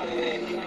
de, de,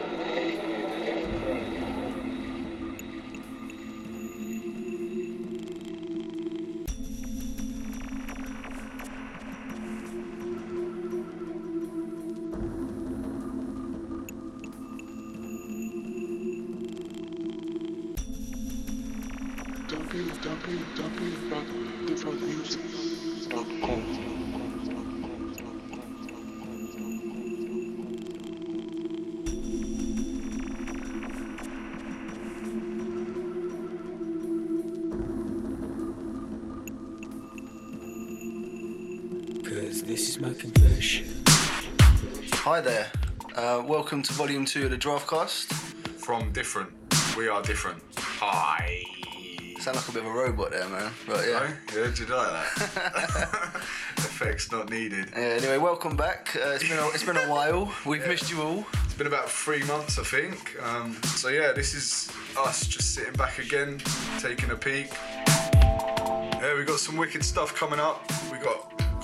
Hi there. Uh, welcome to Volume 2 of the Giraffe Cast. From different. We are different. Hi. Sound like a bit of a robot there, man. But yeah. Oh, yeah, did you like that? Effects not needed. Yeah, anyway, welcome back. Uh, it's been a, it's been a while. We've missed you all. It's been about three months, I think. Um, so yeah, this is us just sitting back again, taking a peek. Yeah, we've got some wicked stuff coming up. We've got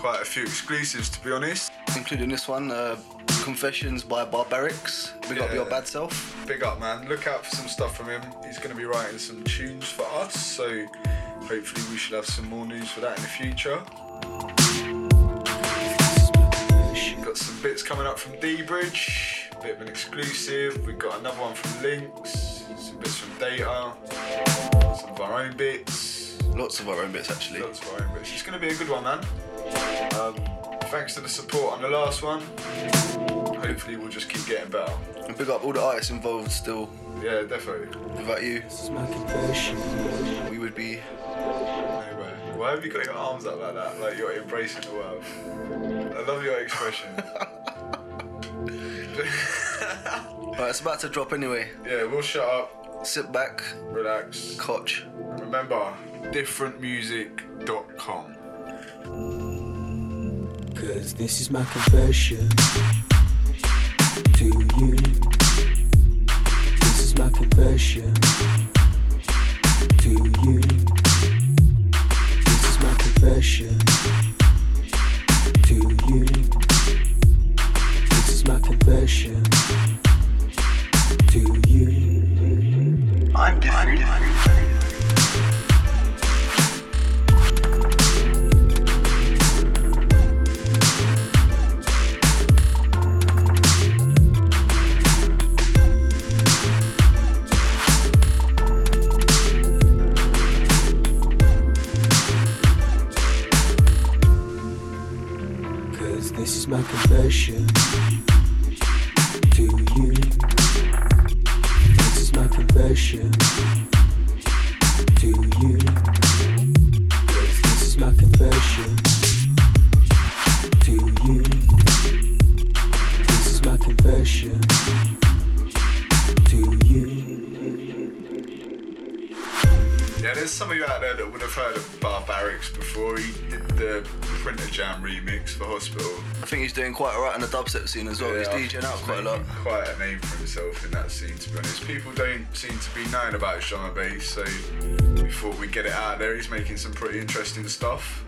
quite a few exclusives, to be honest. Including this one, uh, Confessions by Barbarix. Big up your bad self. Big up, man. Look out for some stuff from him. He's going to be writing some tunes for us, so hopefully we should have some more news for that in the future. Got some bits coming up from D Bridge, a bit of an exclusive. We've got another one from Lynx, some bits from Data, some of our own bits, Lots of our own bits, actually. lots of our own bits. It's going to be a good one, man. Um, thanks to the support on the last one. Hopefully, we'll just keep getting better. And big up all the artists involved still. Yeah, definitely. Without you, This is my confession. we would be. No. Why have you got your arms up like that? Like you're embracing the world. I love your expression. Right, it's about to drop anyway. yeah, we'll shut up, Sit back, relax. Koch. Remember, differentmusic.com. Cause this is my confession. To you. This is my confession. To you. This is my confession. Dubstep scene as well. Yeah, I he's DJing out quite a lot. Quite a name for himself in that scene, to be honest. People don't seem to be knowing about drum and bass, so we thought we'd get it out there. He's making some pretty interesting stuff.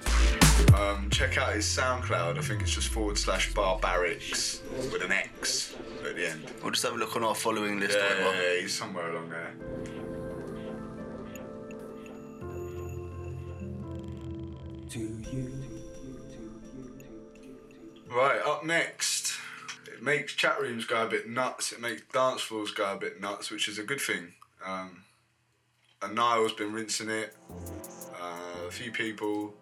Um, check out his SoundCloud. I think it's just forward slash Barbarix with an X at the end. We'll just have a look on our following list or Yeah, yeah, he's somewhere along there. To you. Right, up next. It makes chat rooms go a bit nuts. It makes dance floors go a bit nuts, which is a good thing. Um, and Niall's been rinsing it. Uh, a few people,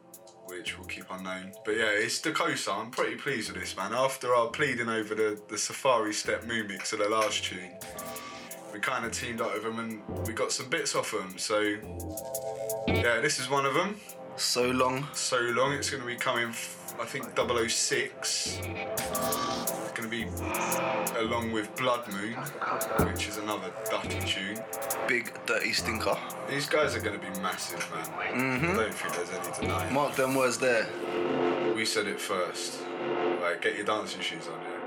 which will keep unknown. But yeah, it's the Dakosa. I'm pretty pleased with this, man. After our pleading over the, the Safari Step Moo mix of the last tune, we kind of teamed up with them and we got some bits off them. So yeah, this is one of them So long. so long. It's going to be coming, f- I think, 006. It's going to be along with Blood Moon, which is another dirty tune. Big dirty stinker. These guys are going to be massive, man. Mm-hmm. I don't think there's any denying. Mark them words there. We said it first. Like, get your dancing shoes on, yeah.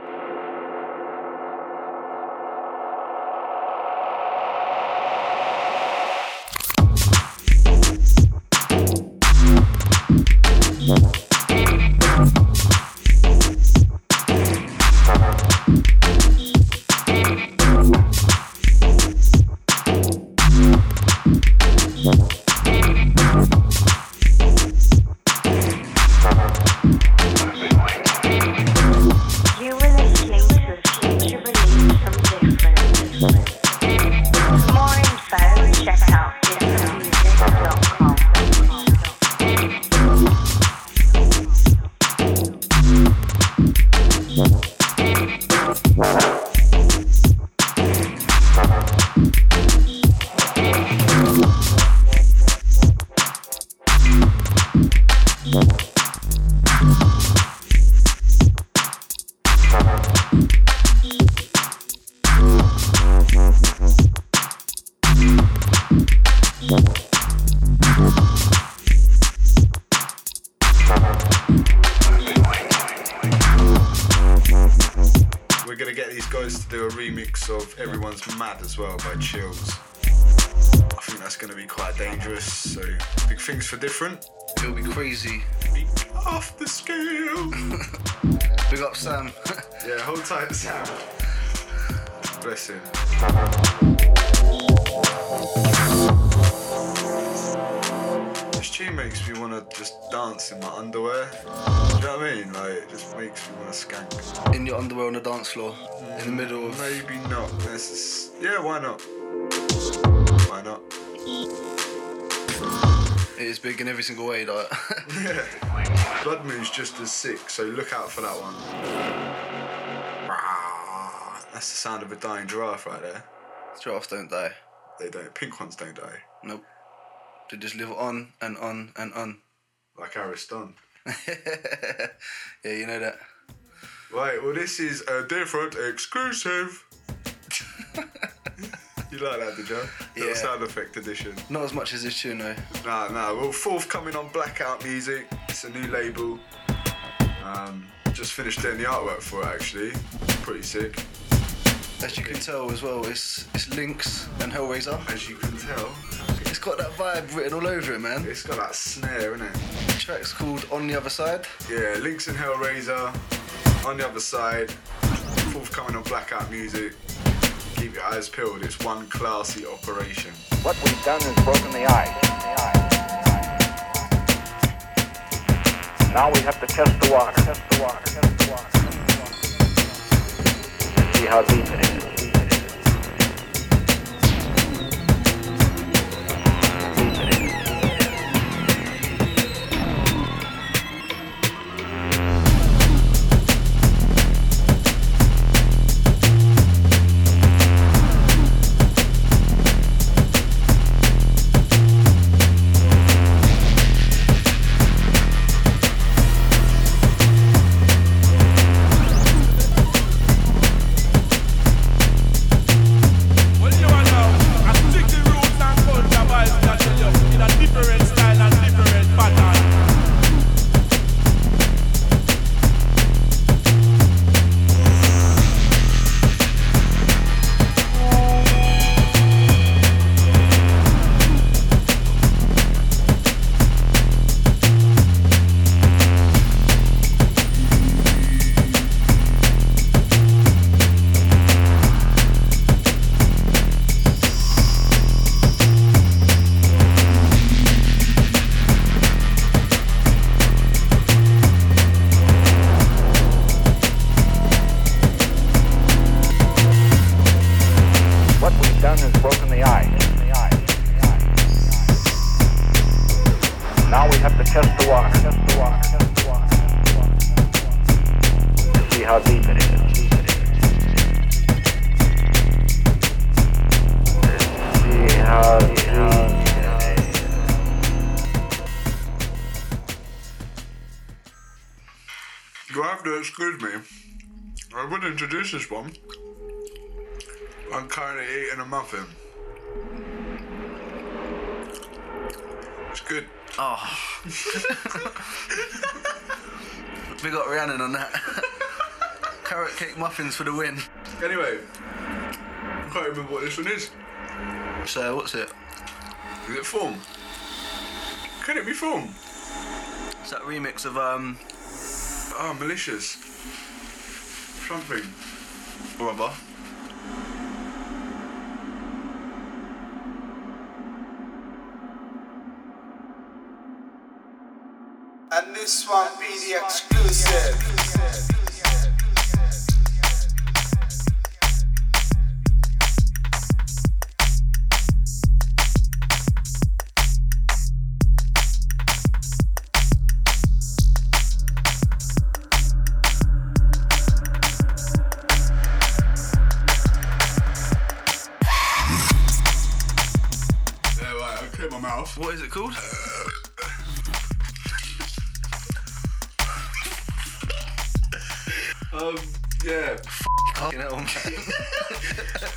Dangerous, so big things for different. It'll be crazy. Be off the scale. Big up Sam. yeah, hold tight, Sam. Bless him. This tune makes me wanna just dance in my underwear. Do you know what I mean? Like, it just makes me wanna skank. In your underwear on the dance floor. In the middle of. Maybe not. Is, yeah, why not? Why not? It is big in every single way, like. Yeah. Blood Moon's just as sick, so look out for that one. That's the sound of a dying giraffe right there. Giraffes don't die. They don't. Pink ones don't die. Nope. They just live on and on and on. Like Ariston. yeah, you know that. Right, well, this is a different exclusive. you like that, did you? Little Yeah. sound effect edition. Not as much as this tune, though. Nah, nah. Well, forthcoming on Blackout Music. It's a new label. Um, just finished doing the artwork for it, actually. Pretty sick. As you can tell as well, it's it's Lynx and Hellraiser. As you can tell, It's got that vibe written all over it, man. it's got that snare, innit? The track's called On the Other Side. Yeah, Lynx and Hellraiser. On the other side, forthcoming on Blackout Music. Keep your eyes peeled. It's one classy operation. What we've done is broken the ice. Now we have to test the water. Test the water. Test the water. And see how deep it is. Have to excuse me. I would introduce this one. I'm currently eating a muffin. It's good. Oh. we got Rhiannon on that. Carrot cake muffins for the win. Anyway, I can't remember what this one is. So, what's it? Is it form? Can it be form? It's that remix of, um, Oh, malicious. Something. Rubber. And this one be the exclusive. What is it called? Um, yeah. Fucking hell, man.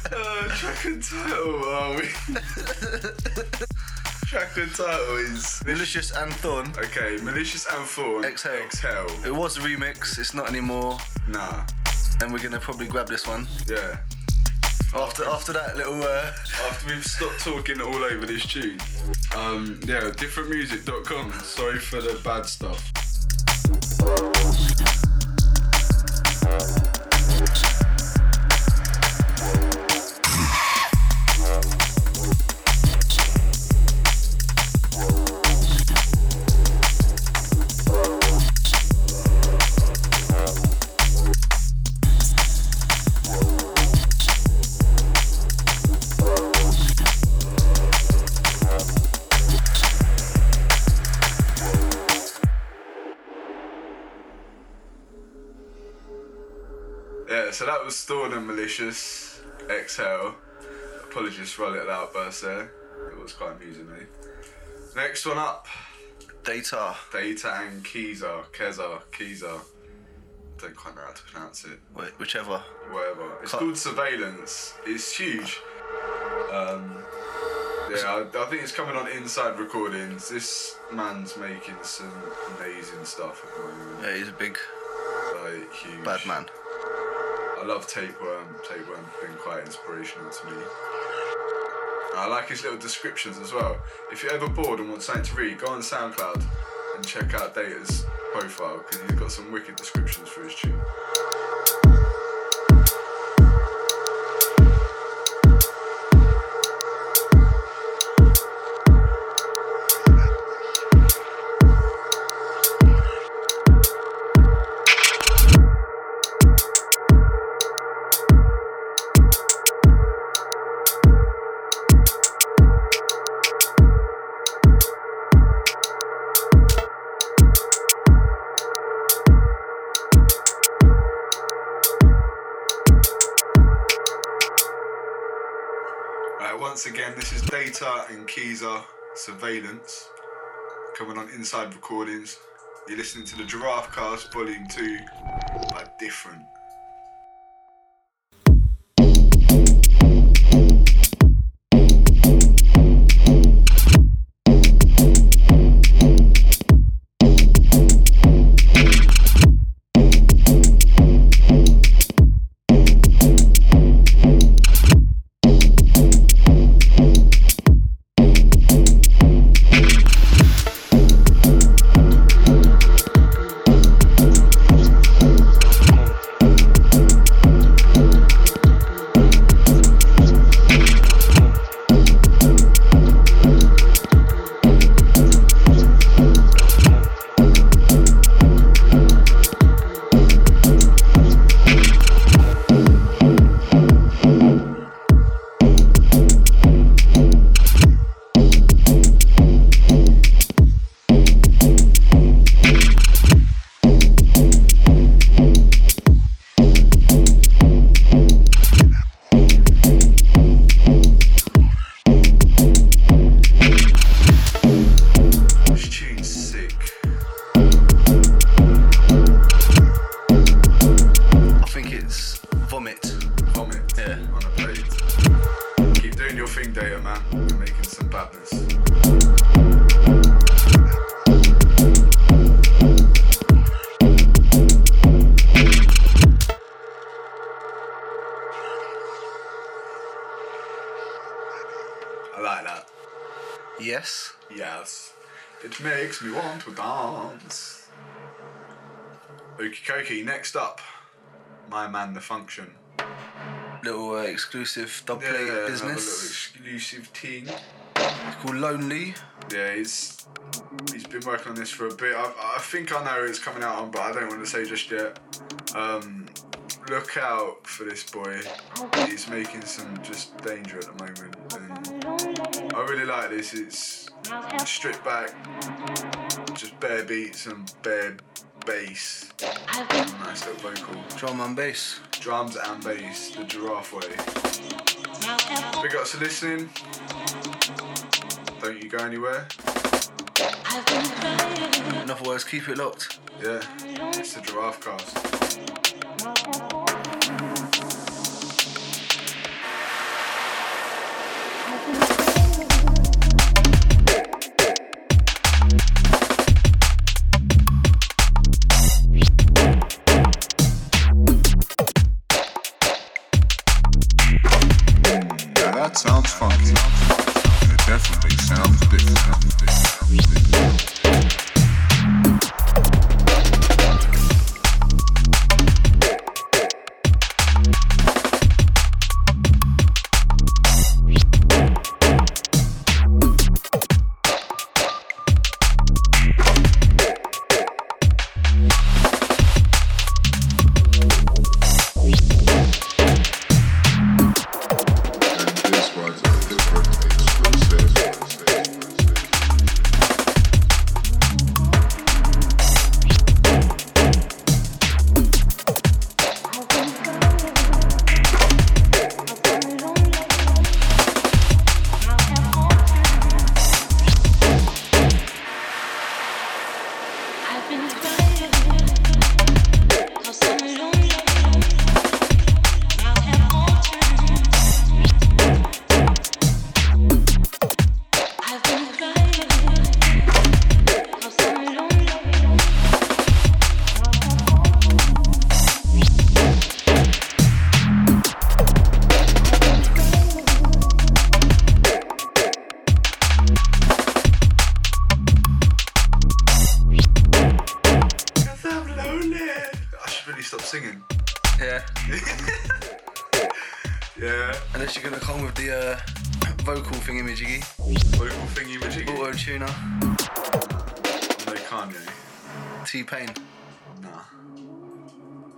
Uh, track and title. Oh, we... track and title is Malicious and Thorn. okay. Malicious and Thorn. Exhale. Exhale. It was a remix. It's not anymore. Nah. And we're gonna probably grab this one Yeah. After after that little. Uh, After we've stopped talking all over this tune. Um, yeah, differentmusic.com. Sorry for the bad stuff. Thorn. Exhale. Apologies for a little outburst there. It was quite amusing, me. Next one up, data. Data and Keza. Keza. Keza. Don't quite know how to pronounce it. Wait, whichever. Whatever. It's Cut. called Surveillance. It's huge. Um, yeah, I, I think it's coming on Inside Recordings. This man's making some amazing stuff at the moment. Yeah, he's a big Like, huge. bad man. I love Tapeworm. Tapeworm's been quite inspirational to me. I like his little descriptions as well. If you're ever bored and want something to read, go on SoundCloud and check out Data's profile because he's got some wicked descriptions for his tune. Surveillance coming on Inside Recordings. You're listening to the Giraffe Cast Volume 2 by Different. My man, The Function. Little uh, exclusive dub Yeah, another little business. exclusive team. It's called Lonely. Yeah, he's he's been working on this for a bit. I, I think I know it's coming out on, but I don't want to say just yet. Um, look out for this boy. He's making some just danger at the moment, and I really like this. It's stripped back, just bare beats and bare bass. Nice little vocal, Drum and bass. drums and bass, the giraffe way. Big ups for listening. Don't you go anywhere. In other words, keep it locked. Yeah, it's the giraffe cast.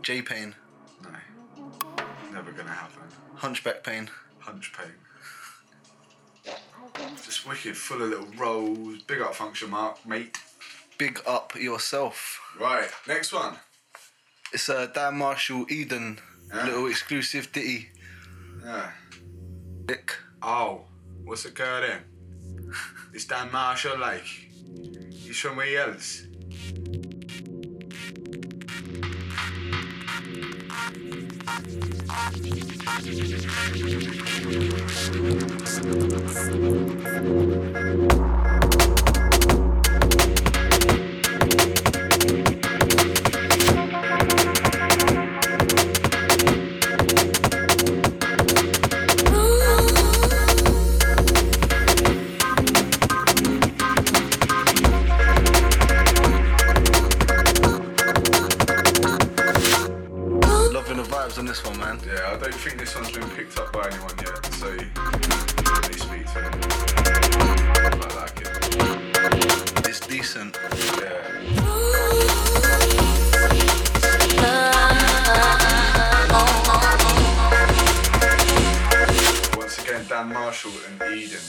J Pain. No. Never gonna happen. Hunchback Pain. Hunch pain. Just wicked, full of little rolls. Big up function mark, mate. Big up yourself. Right, next one. It's a uh, Dan Marshall Eden Yeah. little exclusive ditty. Yeah. Dick. Oh, what's then? It's Dan Marshall, like. He's somewhere else? Loving the on this one, man. Yeah, I don't think this one's been picked up by anyone yet, so let me speak to him. I like it. It's decent. Yeah. Once again, Dan Marshall and Eden.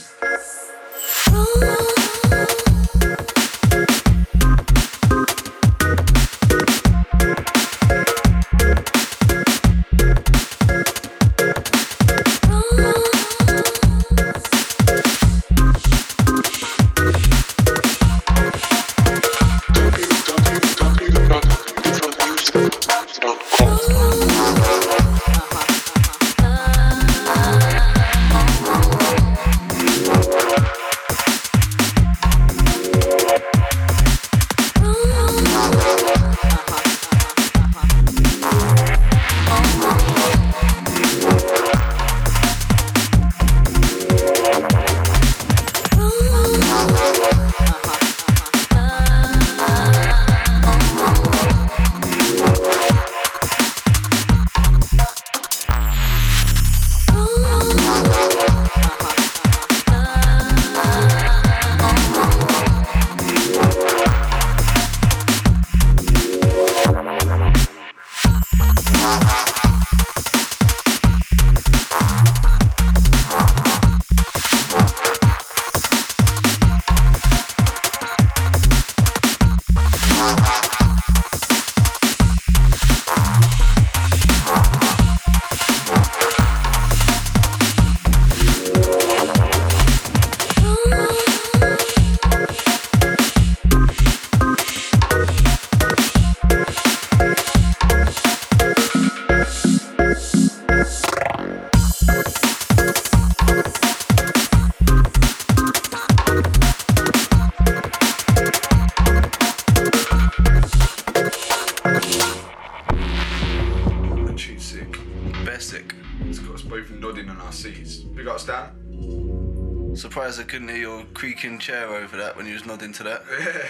Creaking chair over that when you was nodding to that. Yeah,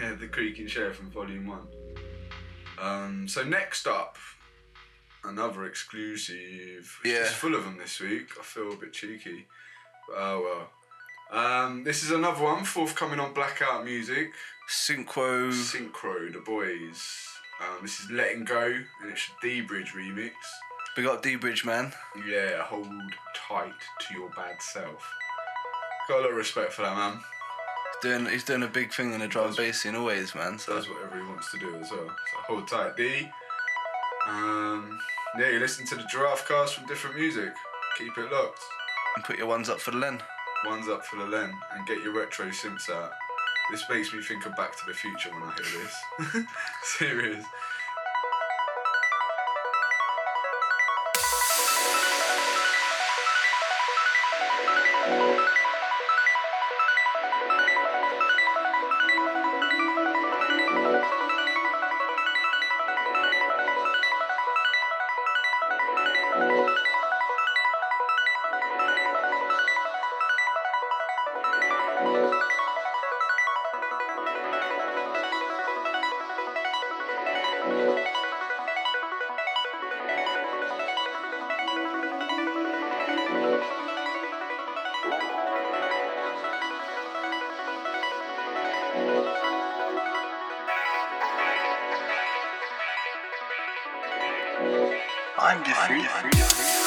yeah, the creaking chair from Volume One. Um, so next up, another exclusive. Yeah. It's full of them this week. I feel a bit cheeky. But, oh well. Um, this is another one forthcoming on Blackout Music. Synchro. Synchro, the boys. Um, this is Letting Go, and it's a D Bridge remix. Big up D Bridge, man. Yeah, hold tight to your bad self. Got a lot of respect for that man. Doing, he's doing a big thing in the drum and bass scene always, man. So Does whatever he wants to do as well. So hold tight, D. Um, yeah, you listen to the giraffe cast from different music. Keep it locked. and put your ones up for the Len. One's up for the Len and get your retro synths out. This makes me think of Back to the Future when I hear this. Serious. I'm different.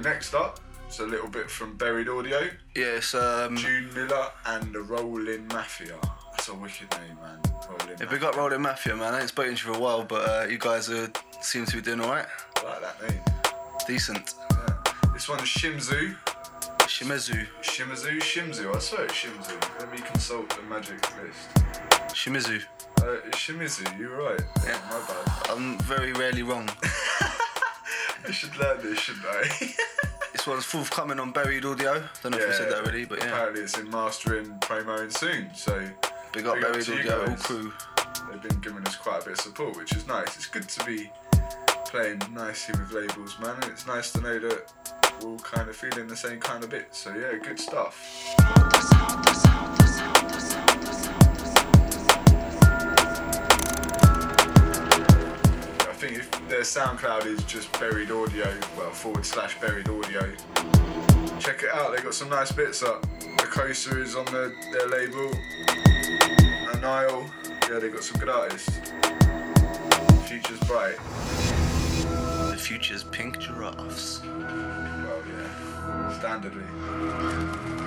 Next up, it's a little bit from Buried Audio, Yes. um. June Miller and the Rolling Mafia. That's a wicked name, man. Rolling Yeah, big up Rolling Mafia, man. I ain't spoken to you for a while, but uh, you guys are, seem to be doing alright. I like that name. Decent. Yeah. This one's Shimzu. Shimizu. Shimizu, Shimzu. I swear it's Shimzu. Let me consult the magic list. Shimizu. Uh, Shimizu, you're right. Yeah, my bad. I'm very rarely wrong. I should learn this, shouldn't I? this one's forthcoming on Buried Audio. Don't know if I said that already, but yeah. Apparently it's in mastering, promoing soon, so Big up big up Buried Audio, all crew. they've been giving us quite a bit of support, which is nice. It's good to be playing nicely with labels, man, and it's nice to know that we're all kind of feeling the same kind of bit. So yeah, good stuff. I think if their SoundCloud is just buried audio, well forward slash buried audio, check it out. They got some nice bits up. The Coaster is on the, their label. And Nile, yeah, they got some good artists. Future's bright. The future's pink giraffes. Well, yeah, standardly.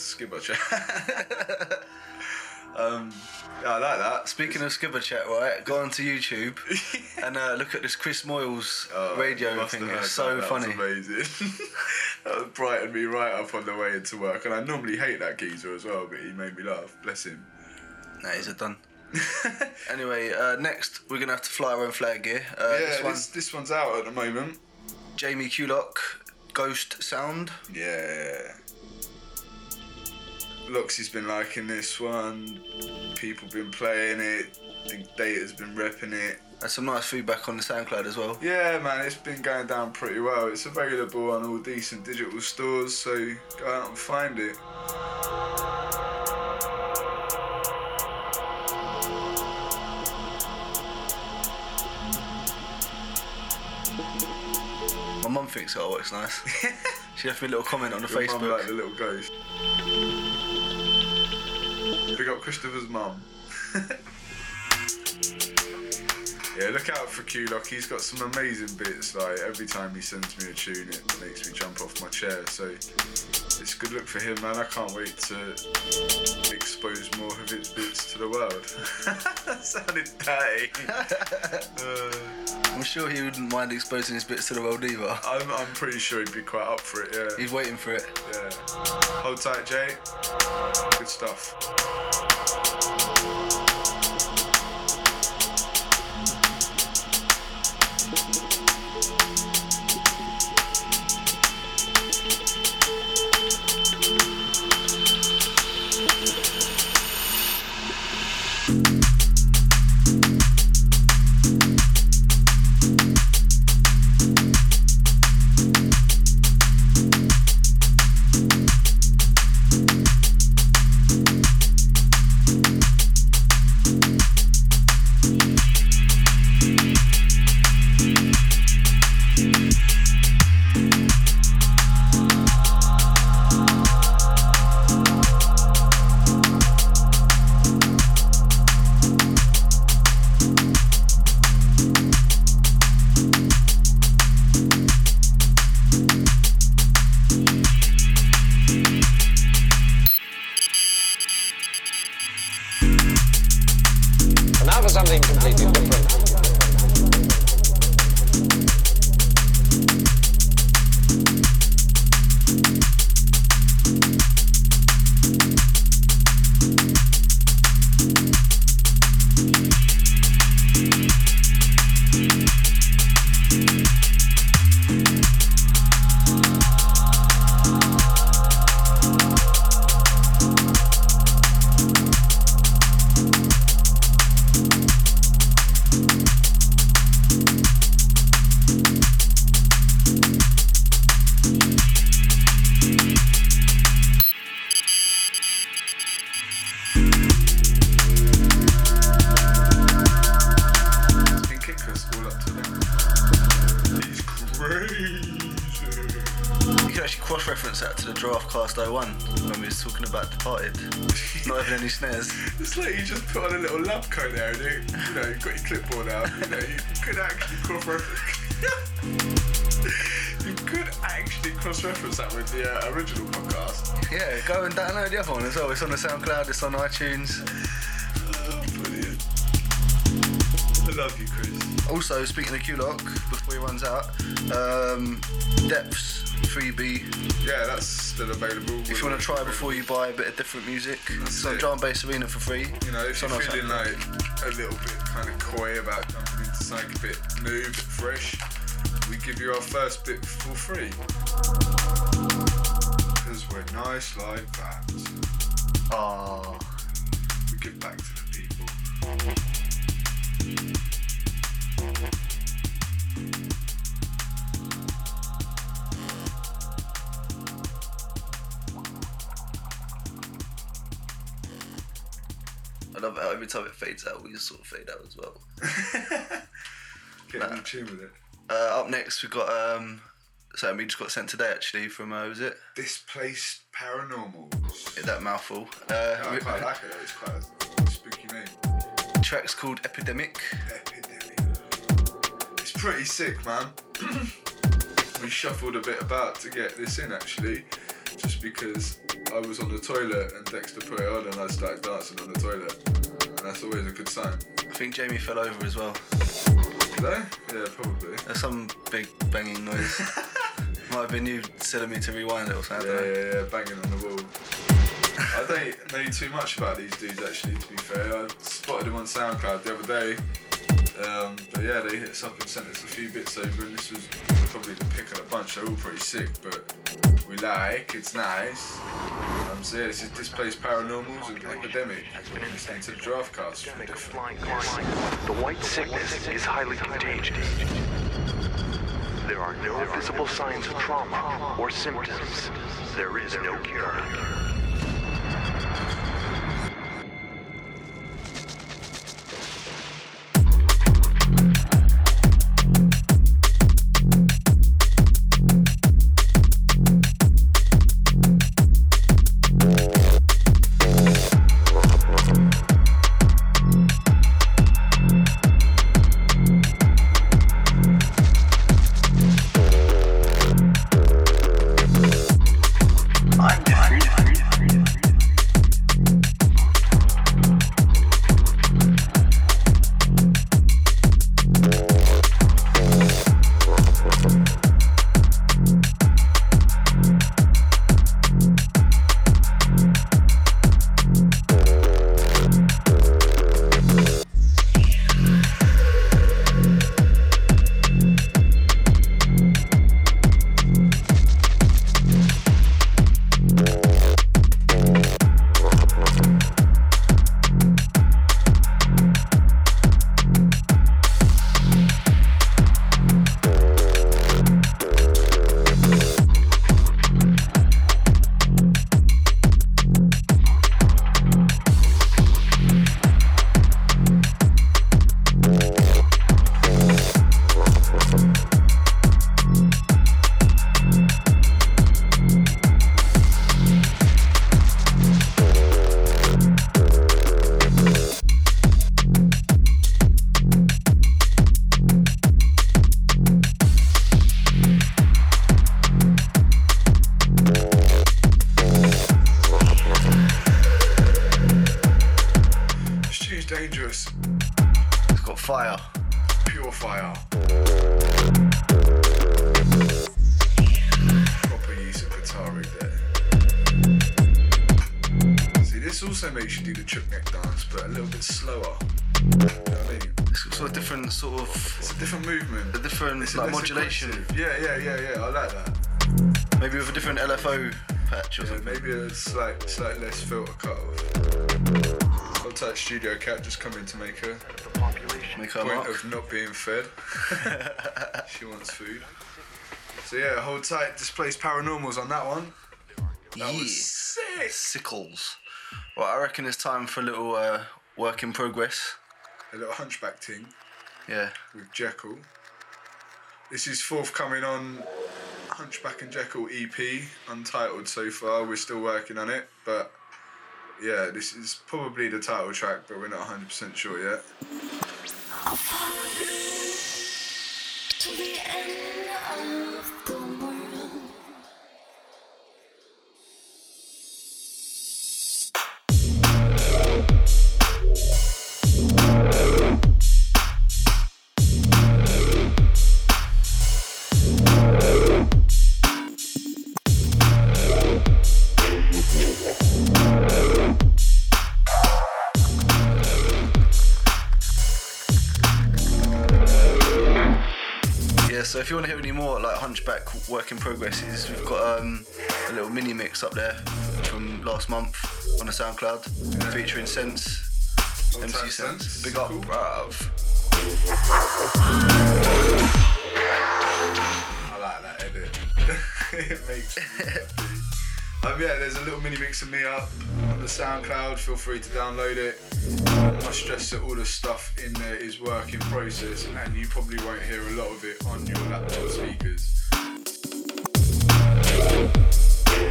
Was kind of like a skibber chat. um, yeah, I like that. Speaking of skibber chat, right? Go onto YouTube and uh, look at this Chris Moyles Oh, radio thing. It's so that. Funny. amazing. that brightened me right up on the way into work, and I normally hate that geezer as well, but he made me laugh. Bless him. Nah, he's a done. anyway, uh, next we're gonna have to fly our own flag here. Uh, yeah, this this, one, this, one's out at the moment. Jamie Culock, Ghost Sound. Yeah. Luxie's been liking this one. People been playing it. Think Data's been repping it. And some nice feedback on the SoundCloud as well. Yeah, man, it's been going down pretty well. It's available on all decent digital stores, so go out and find it. My mum thinks it all works nice. she left me a little comment on the Your mum Facebook. like the little ghost. Big up Christopher's mum. yeah, look out for Q Lock. He's got some amazing bits. Like every time he sends me a tune, it makes me jump off my chair. So it's a good look for him, man. I can't wait to expose more of his bits to the world. that sounded dirty. uh, I'm sure he wouldn't mind exposing his bits to the world either. I'm, I'm pretty sure he'd be quite up for it. Yeah. He's waiting for it. Yeah. Hold tight, Jay. Good stuff. Departed. Not having any snares. It's like you just put on a little lab coat there, and you, you know, you've got your clipboard out. You know, you could actually cross reference. you could actually cross reference that with the uh, original podcast. Yeah, go and download the other one as well. It's on the SoundCloud, it's on iTunes. Oh, brilliant. I love you, Chris. Also, speaking of Q-Lock, before he runs out, um, Depths 3B. Yeah, that's still available. If you want to try before you buy a bit of different music, it. Drum Bass Arena for free. You know, It's if you're feeling like a little bit kind of coy about jumping into something a bit new, bit fresh, we give you our first bit for free. Because we're nice like that. Ah, We give back to the people. I love how every time it fades out, we just sort of fade out as well. Get in tune with it. Uh, up next, we've got um, something we just got sent today actually from uh, was it Displaced Paranormals. Yeah, that mouthful? Uh, I we- quite like it. It's quite a spooky name. track's called Epidemic. Epidemic. It's pretty sick, man. we shuffled a bit about to get this in actually, just because I was on the toilet and Dexter put it on and I started dancing on the toilet, and that's always a good sign. I think Jamie fell over as well. Did I? Yeah, probably. There's some big banging noise. Might have been you telling me to rewind it or something. Yeah, yeah, yeah, banging on the wall. I don't know too much about these dudes actually, to be fair. I spotted them on SoundCloud the other day. Um, but yeah, they hit us up and sent us a few bits over, and this was probably the pick of the bunch. They're all pretty sick, but we like, it's nice. Um, so yeah, this is Displaced Paranormals and Epidemic. You're listening to Giraffe Cast from different. The white sickness is highly contagious. There are no visible signs of trauma or symptoms. There is no cure. A slight, slight less filter cut off. Contact Studio Cat just coming to make her Make her point mark. of not being fed. she wants food. So yeah, hold tight. Displaced paranormals on that one. That Yeah. was sick. Sickles. Well, I reckon it's time for a little uh, work in progress. A little hunchback thing Yeah. with Jekyll. This is forthcoming on Hunchback and Jekyll EP, untitled so far. We're still working on it, but yeah, this is probably the title track, but we're not 100% sure yet. To the end of mix up there from last month on the SoundCloud featuring Sense, Hold MC Sense. Sense. Big up, Cool. bruv. I like that edit. it makes me happy. Um, yeah, there's a little mini mix of me up on the SoundCloud. Feel free to download it. I stress that all the stuff in there is work in process, and you probably won't hear a lot of it on your laptop speakers.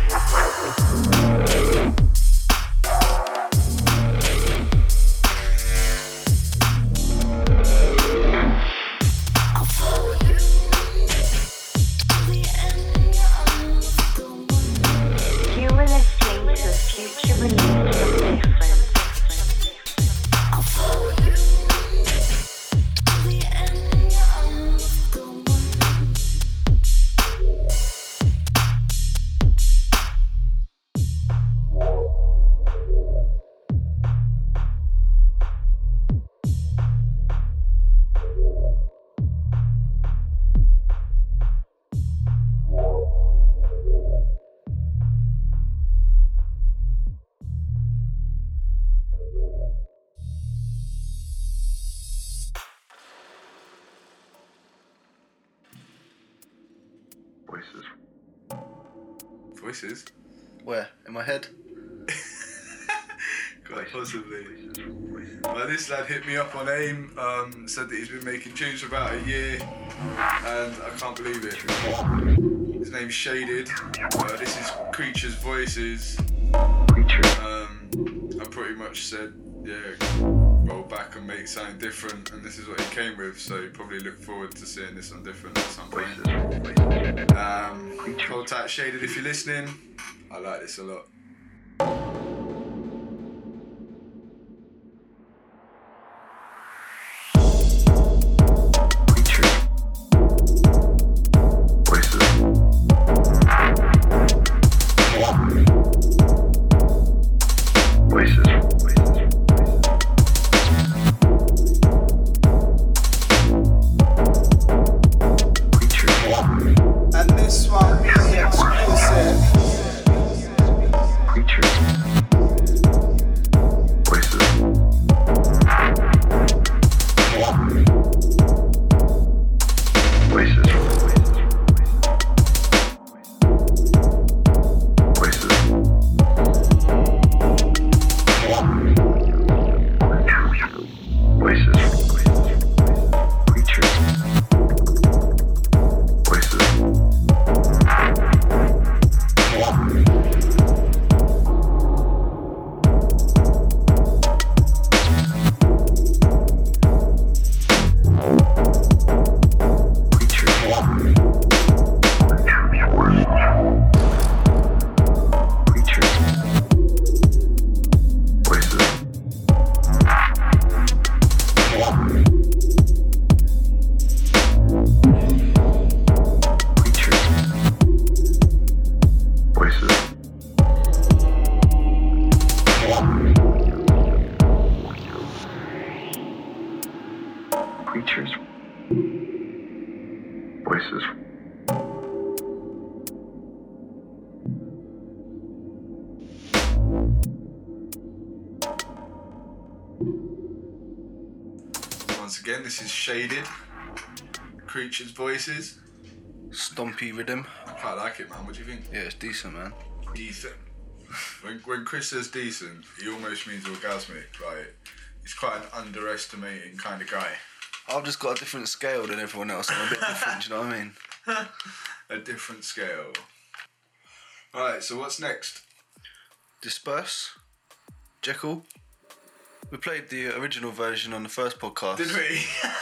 Thank you. Voices. Voices? Where? In my head? Quite possibly. Well, this lad hit me up on AIM, um, said that he's been making tunes for about a year, and I can't believe it. His name's Shaded. Uh, this is Creature's Voices. Um, I pretty much said, yeah, roll back and make something different, and this is what he came with, so you probably look forward to seeing this on different at some point. Um, Shaded, if you're listening. I like this a lot. Voices. Stompy rhythm. I quite like it, man. What do you think? Yeah, it's decent, man. Decent. When, when Chris says decent, he almost means orgasmic. Like, he's quite an underestimating kind of guy. I've just got a different scale than everyone else. I'm a bit different, do you know what I mean? A different scale. Alright, so what's next? Disperse. Jekyll. We played the original version on the first podcast Did we?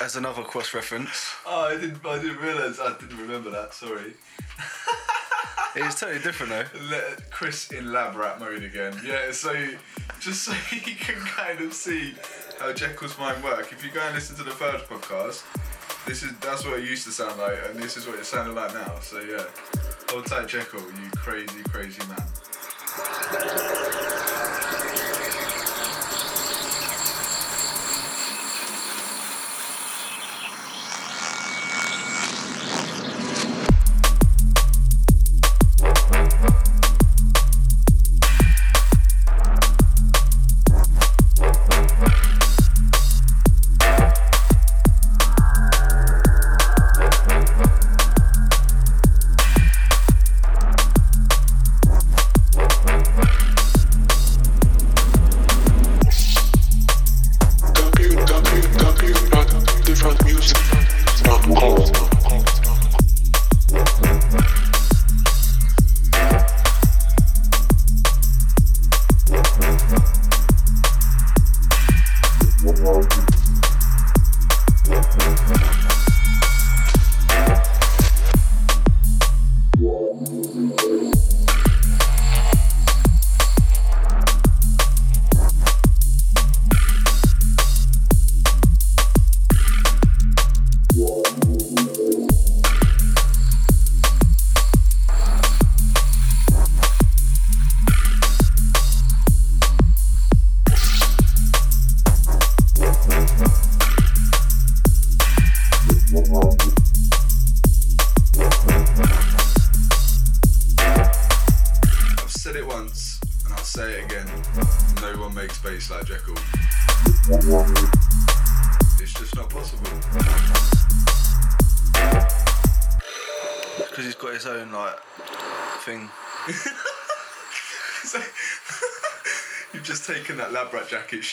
as another cross reference. oh, I didn't. I didn't realise. I didn't remember that. Sorry. It's totally different though. Let Chris in lab rat mode again. Yeah. So just so you can kind of see how Jekyll's mind work. If you go and listen to the first podcast, this is that's what it used to sound like, and this is what it sounded like now. So yeah, hold tight, Jekyll. You crazy, crazy man.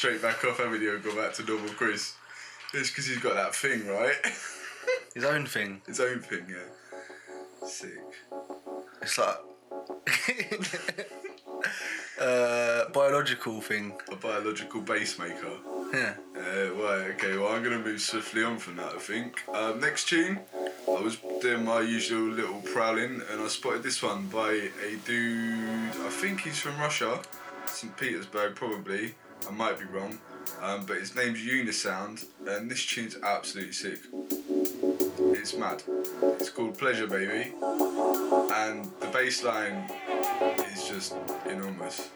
Straight back off, haven't you, and gone back to normal Chris. It's because he's got that thing, right? His own thing. His own thing, yeah. Sick. It's like uh, biological thing. A biological bass maker. Yeah. Uh, right, okay, well, I'm going to move swiftly on from that, I think. Um, next tune, I was doing my usual little prowling and I spotted this one by a dude, I think he's from Russia, St. Petersburg, probably. I might be wrong. Um, but his name's Unisound and this tune's absolutely sick. It's mad. It's called Pleasure Baby and the bass line is just enormous.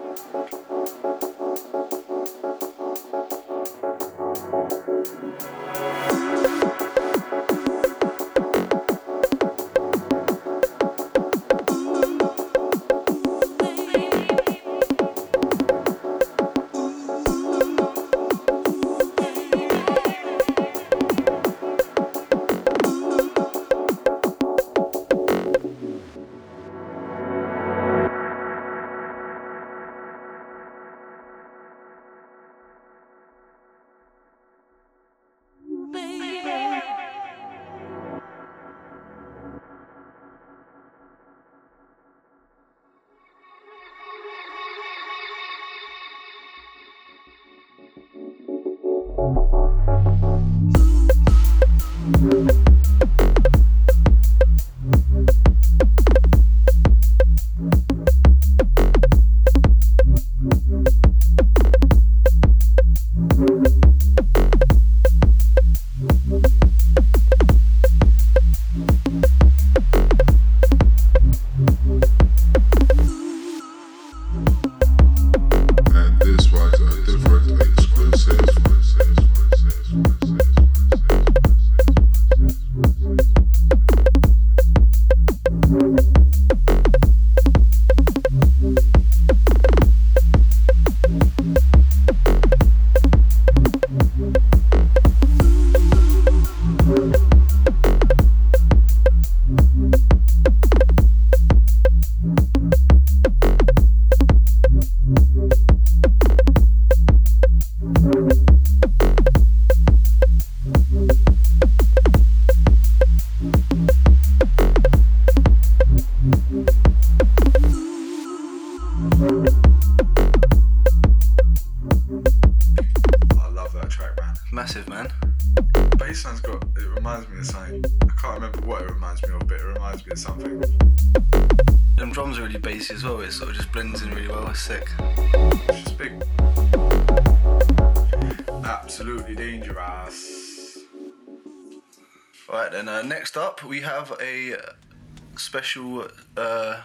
Special. Uh,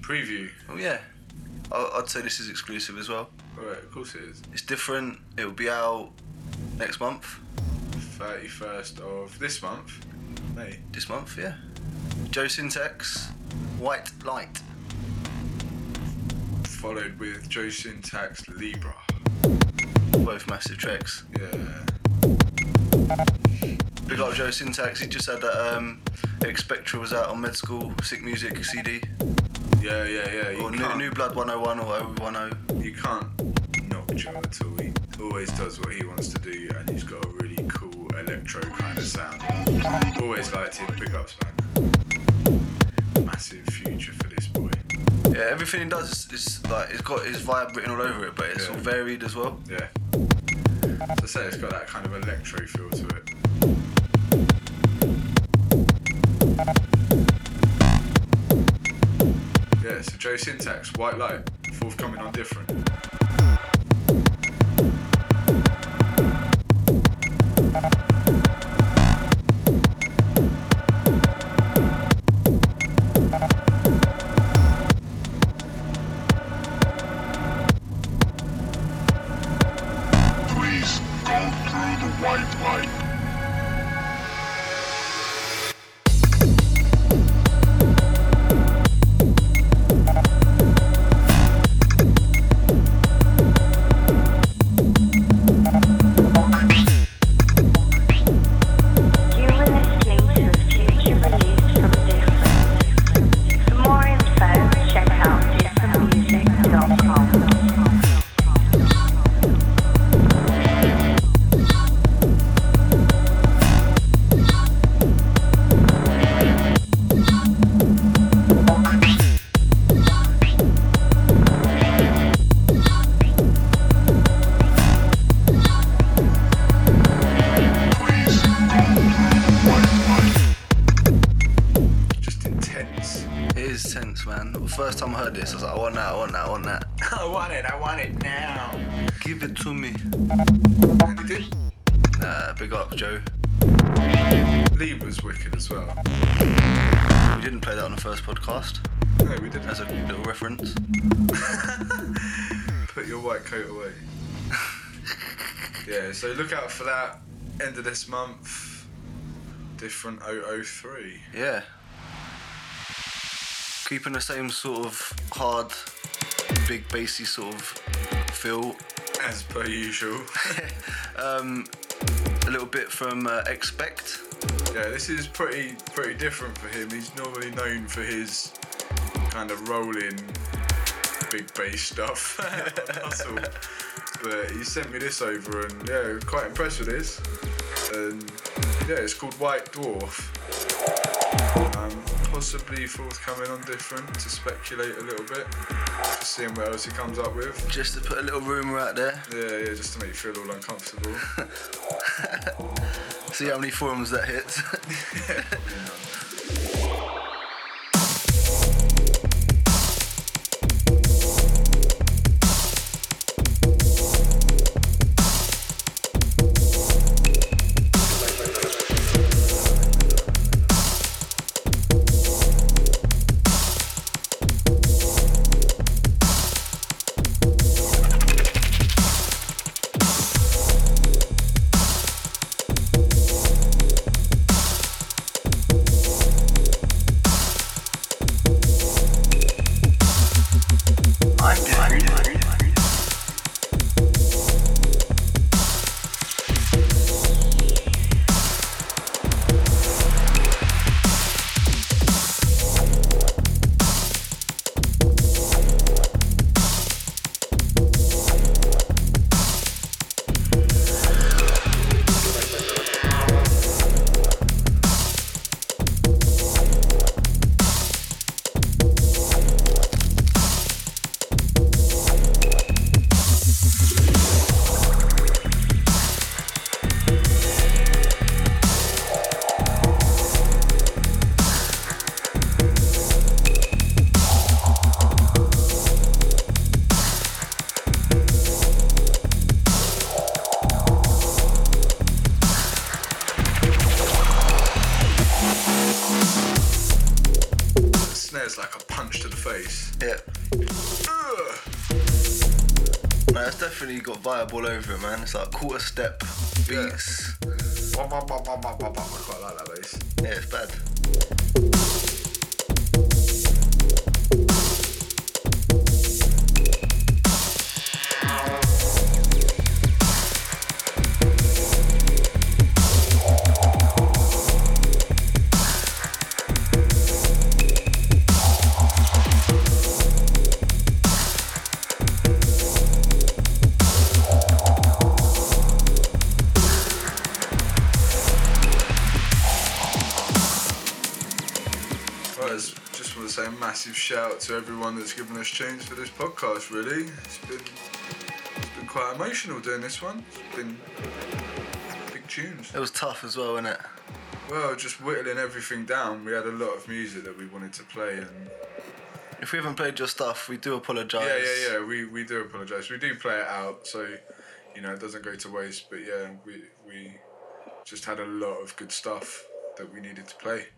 Preview. oh yeah, I- I'd say this is exclusive as well. Alright, of course it is. It's different. It will be out next month. 31st of this month. May. This month, yeah. Joe Syntax, White Light. Followed with Joe Syntax Libra. Both massive tracks. Yeah. Big up Joe Syntax. He just said that um, Expectra was out on Med School Sick Music CD. Yeah, yeah, yeah. You Or New, New Blood 101 or 010. you can't knock Joe at all. He always does what he wants to do and he's got a really cool electro kind of sound. Always liked him. Big ups, man. Massive future for this boy. Yeah, everything he does is, is like it's got his vibe written all over it, but it's Yeah. all varied as well. Yeah. So I say it's got that kind of electro feel to it. Yeah, so Joe Syntax, White Light, forthcoming on different. First time I heard this, I was like, I want that, I want that, I want that. I want it, I want it now. Give it to me. Nah, big up, Joe. Lee was wicked as well. We didn't play that on the first podcast No, we didn't. as a little reference. Put your white coat away. yeah, so look out for that. End of this month. Different 003. Yeah. Keeping the same sort of hard, big bassy sort of feel. As per usual. Um, a little bit from uh, Expect. yeah, this is pretty pretty different for him. He's normally known for his kind of rolling big bass stuff. But he sent me this over and yeah, quite impressed with this. And yeah, it's called White Dwarf. Um, possibly forthcoming on different to speculate a little bit. Just seeing what else he comes up with. Just to put a little rumour out there. Yeah, yeah, just to make you feel all uncomfortable. See how many forums that hits. snare's definitely got vibe all over it, man. It's like quarter step beats. Bah. I quite like that bass. Yeah, it's bad. To everyone that's given us tunes for this podcast. Really, it's been it's been quite emotional doing this one. It's been big tunes. It was tough as well, wasn't it? Well, just whittling everything down. We had a lot of music that we wanted to play, and If we haven't played your stuff, we do apologise. yeah, yeah, yeah. We we do apologise. We do play it out, so you know it doesn't go to waste. But yeah, we we just had a lot of good stuff that we needed to play.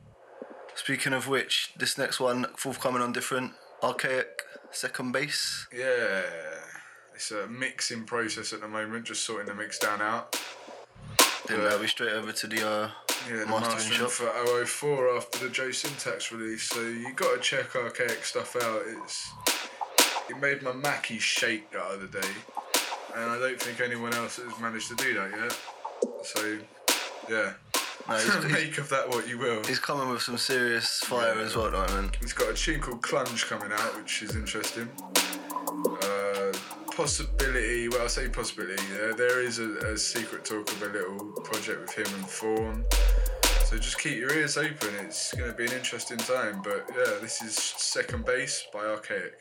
Speaking of which, this next one, forthcoming on different, archaic second bass. Yeah, it's a mixing process at the moment, just sorting the mix down out. Then that'll be straight over to the uh, Yeah, the mastering for 004 after the Joe Syntax release, so you got to check archaic stuff out. It's it made my Mackie shake the other day, and I don't think anyone else has managed to do that yet. So, yeah, No, he's, make of that what you will. he's coming with some serious fire as well the. He's got a tune called Clunge coming out, which is interesting. Uh, possibility, well, I say possibility, there, there is a, a secret talk of a little project with him and Fawn. So just keep your ears open, it's going to be an interesting time. But yeah, this is Second Base by Archaic.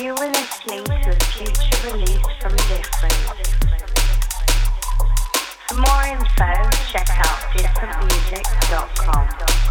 You are listening to a future release from Different. For more info, check out differentmusic.com.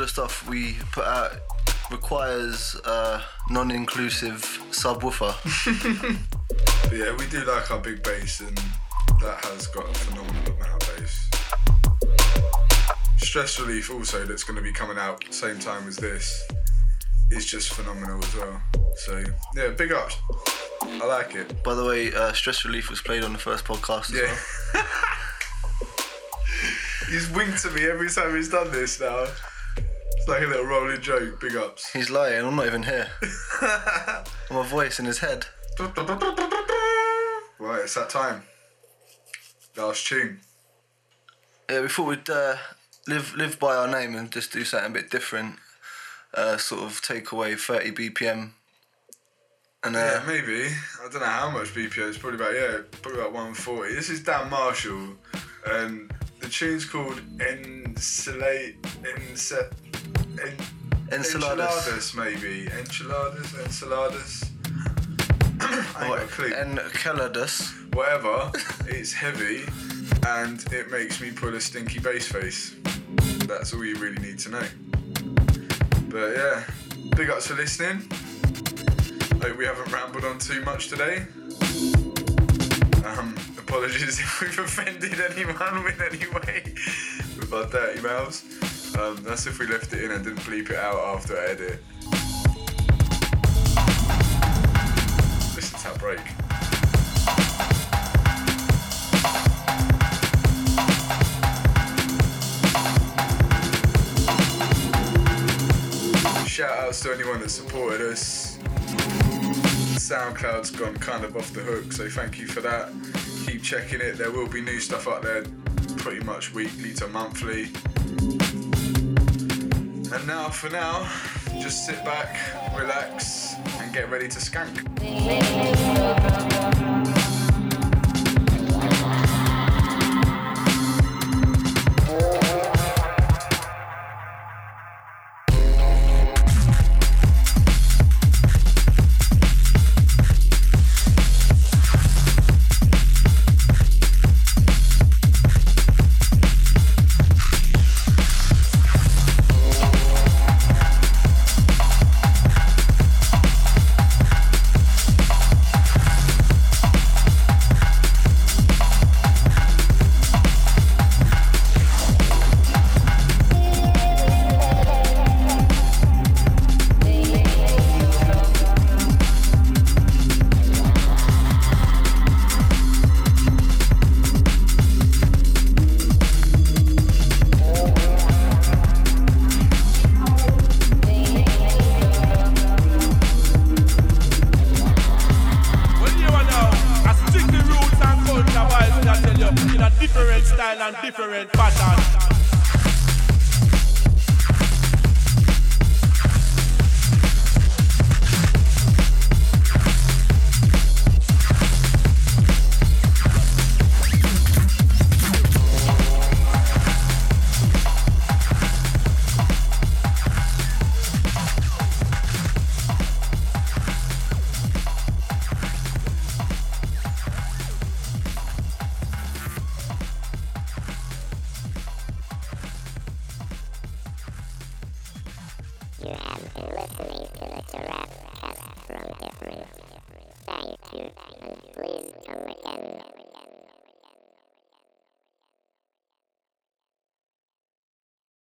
of the stuff we put out requires a non-inclusive subwoofer. Yeah, we do like our big bass, and that has got a phenomenal amount of bass. Stress Relief, also, that's going to be coming out same time as this, is just phenomenal as well. So yeah, big ups. I like it. By the way, uh, Stress Relief was played on the first podcast as Yeah. well. He's winked at me every time he's done this now. It's like a little rolling joke. Big ups. He's lying, I'm not even here. I'm a voice in his head. Right, it's that time. Last tune. Yeah, we thought we'd uh, live live by our name and just do something a bit different. Uh, sort of take away 30 BPM. And uh, Yeah, maybe. I don't know how much BPM. It's probably about yeah, probably about 140. This is Dan Marshall, and the tune's called Ensilate Ense, en, Enchiladas. Enchiladas, maybe enchiladas, enchiladas. I ain't got a clue. Enceladus. Whatever. it's heavy, and it makes me pull a stinky bass face. That's all you really need to know. But yeah, big ups for listening. Hope we haven't rambled on too much today. Um, apologies if we've offended anyone in any way with our dirty mouths. Um, that's if we left it in and didn't bleep it out after I edit. Listen to that break. Shout outs to anyone that supported us. SoundCloud's gone kind of off the hook, so thank you for that. Keep checking it, there will be new stuff up there pretty much weekly to monthly. And now, for now, just sit back, relax, and get ready to skank.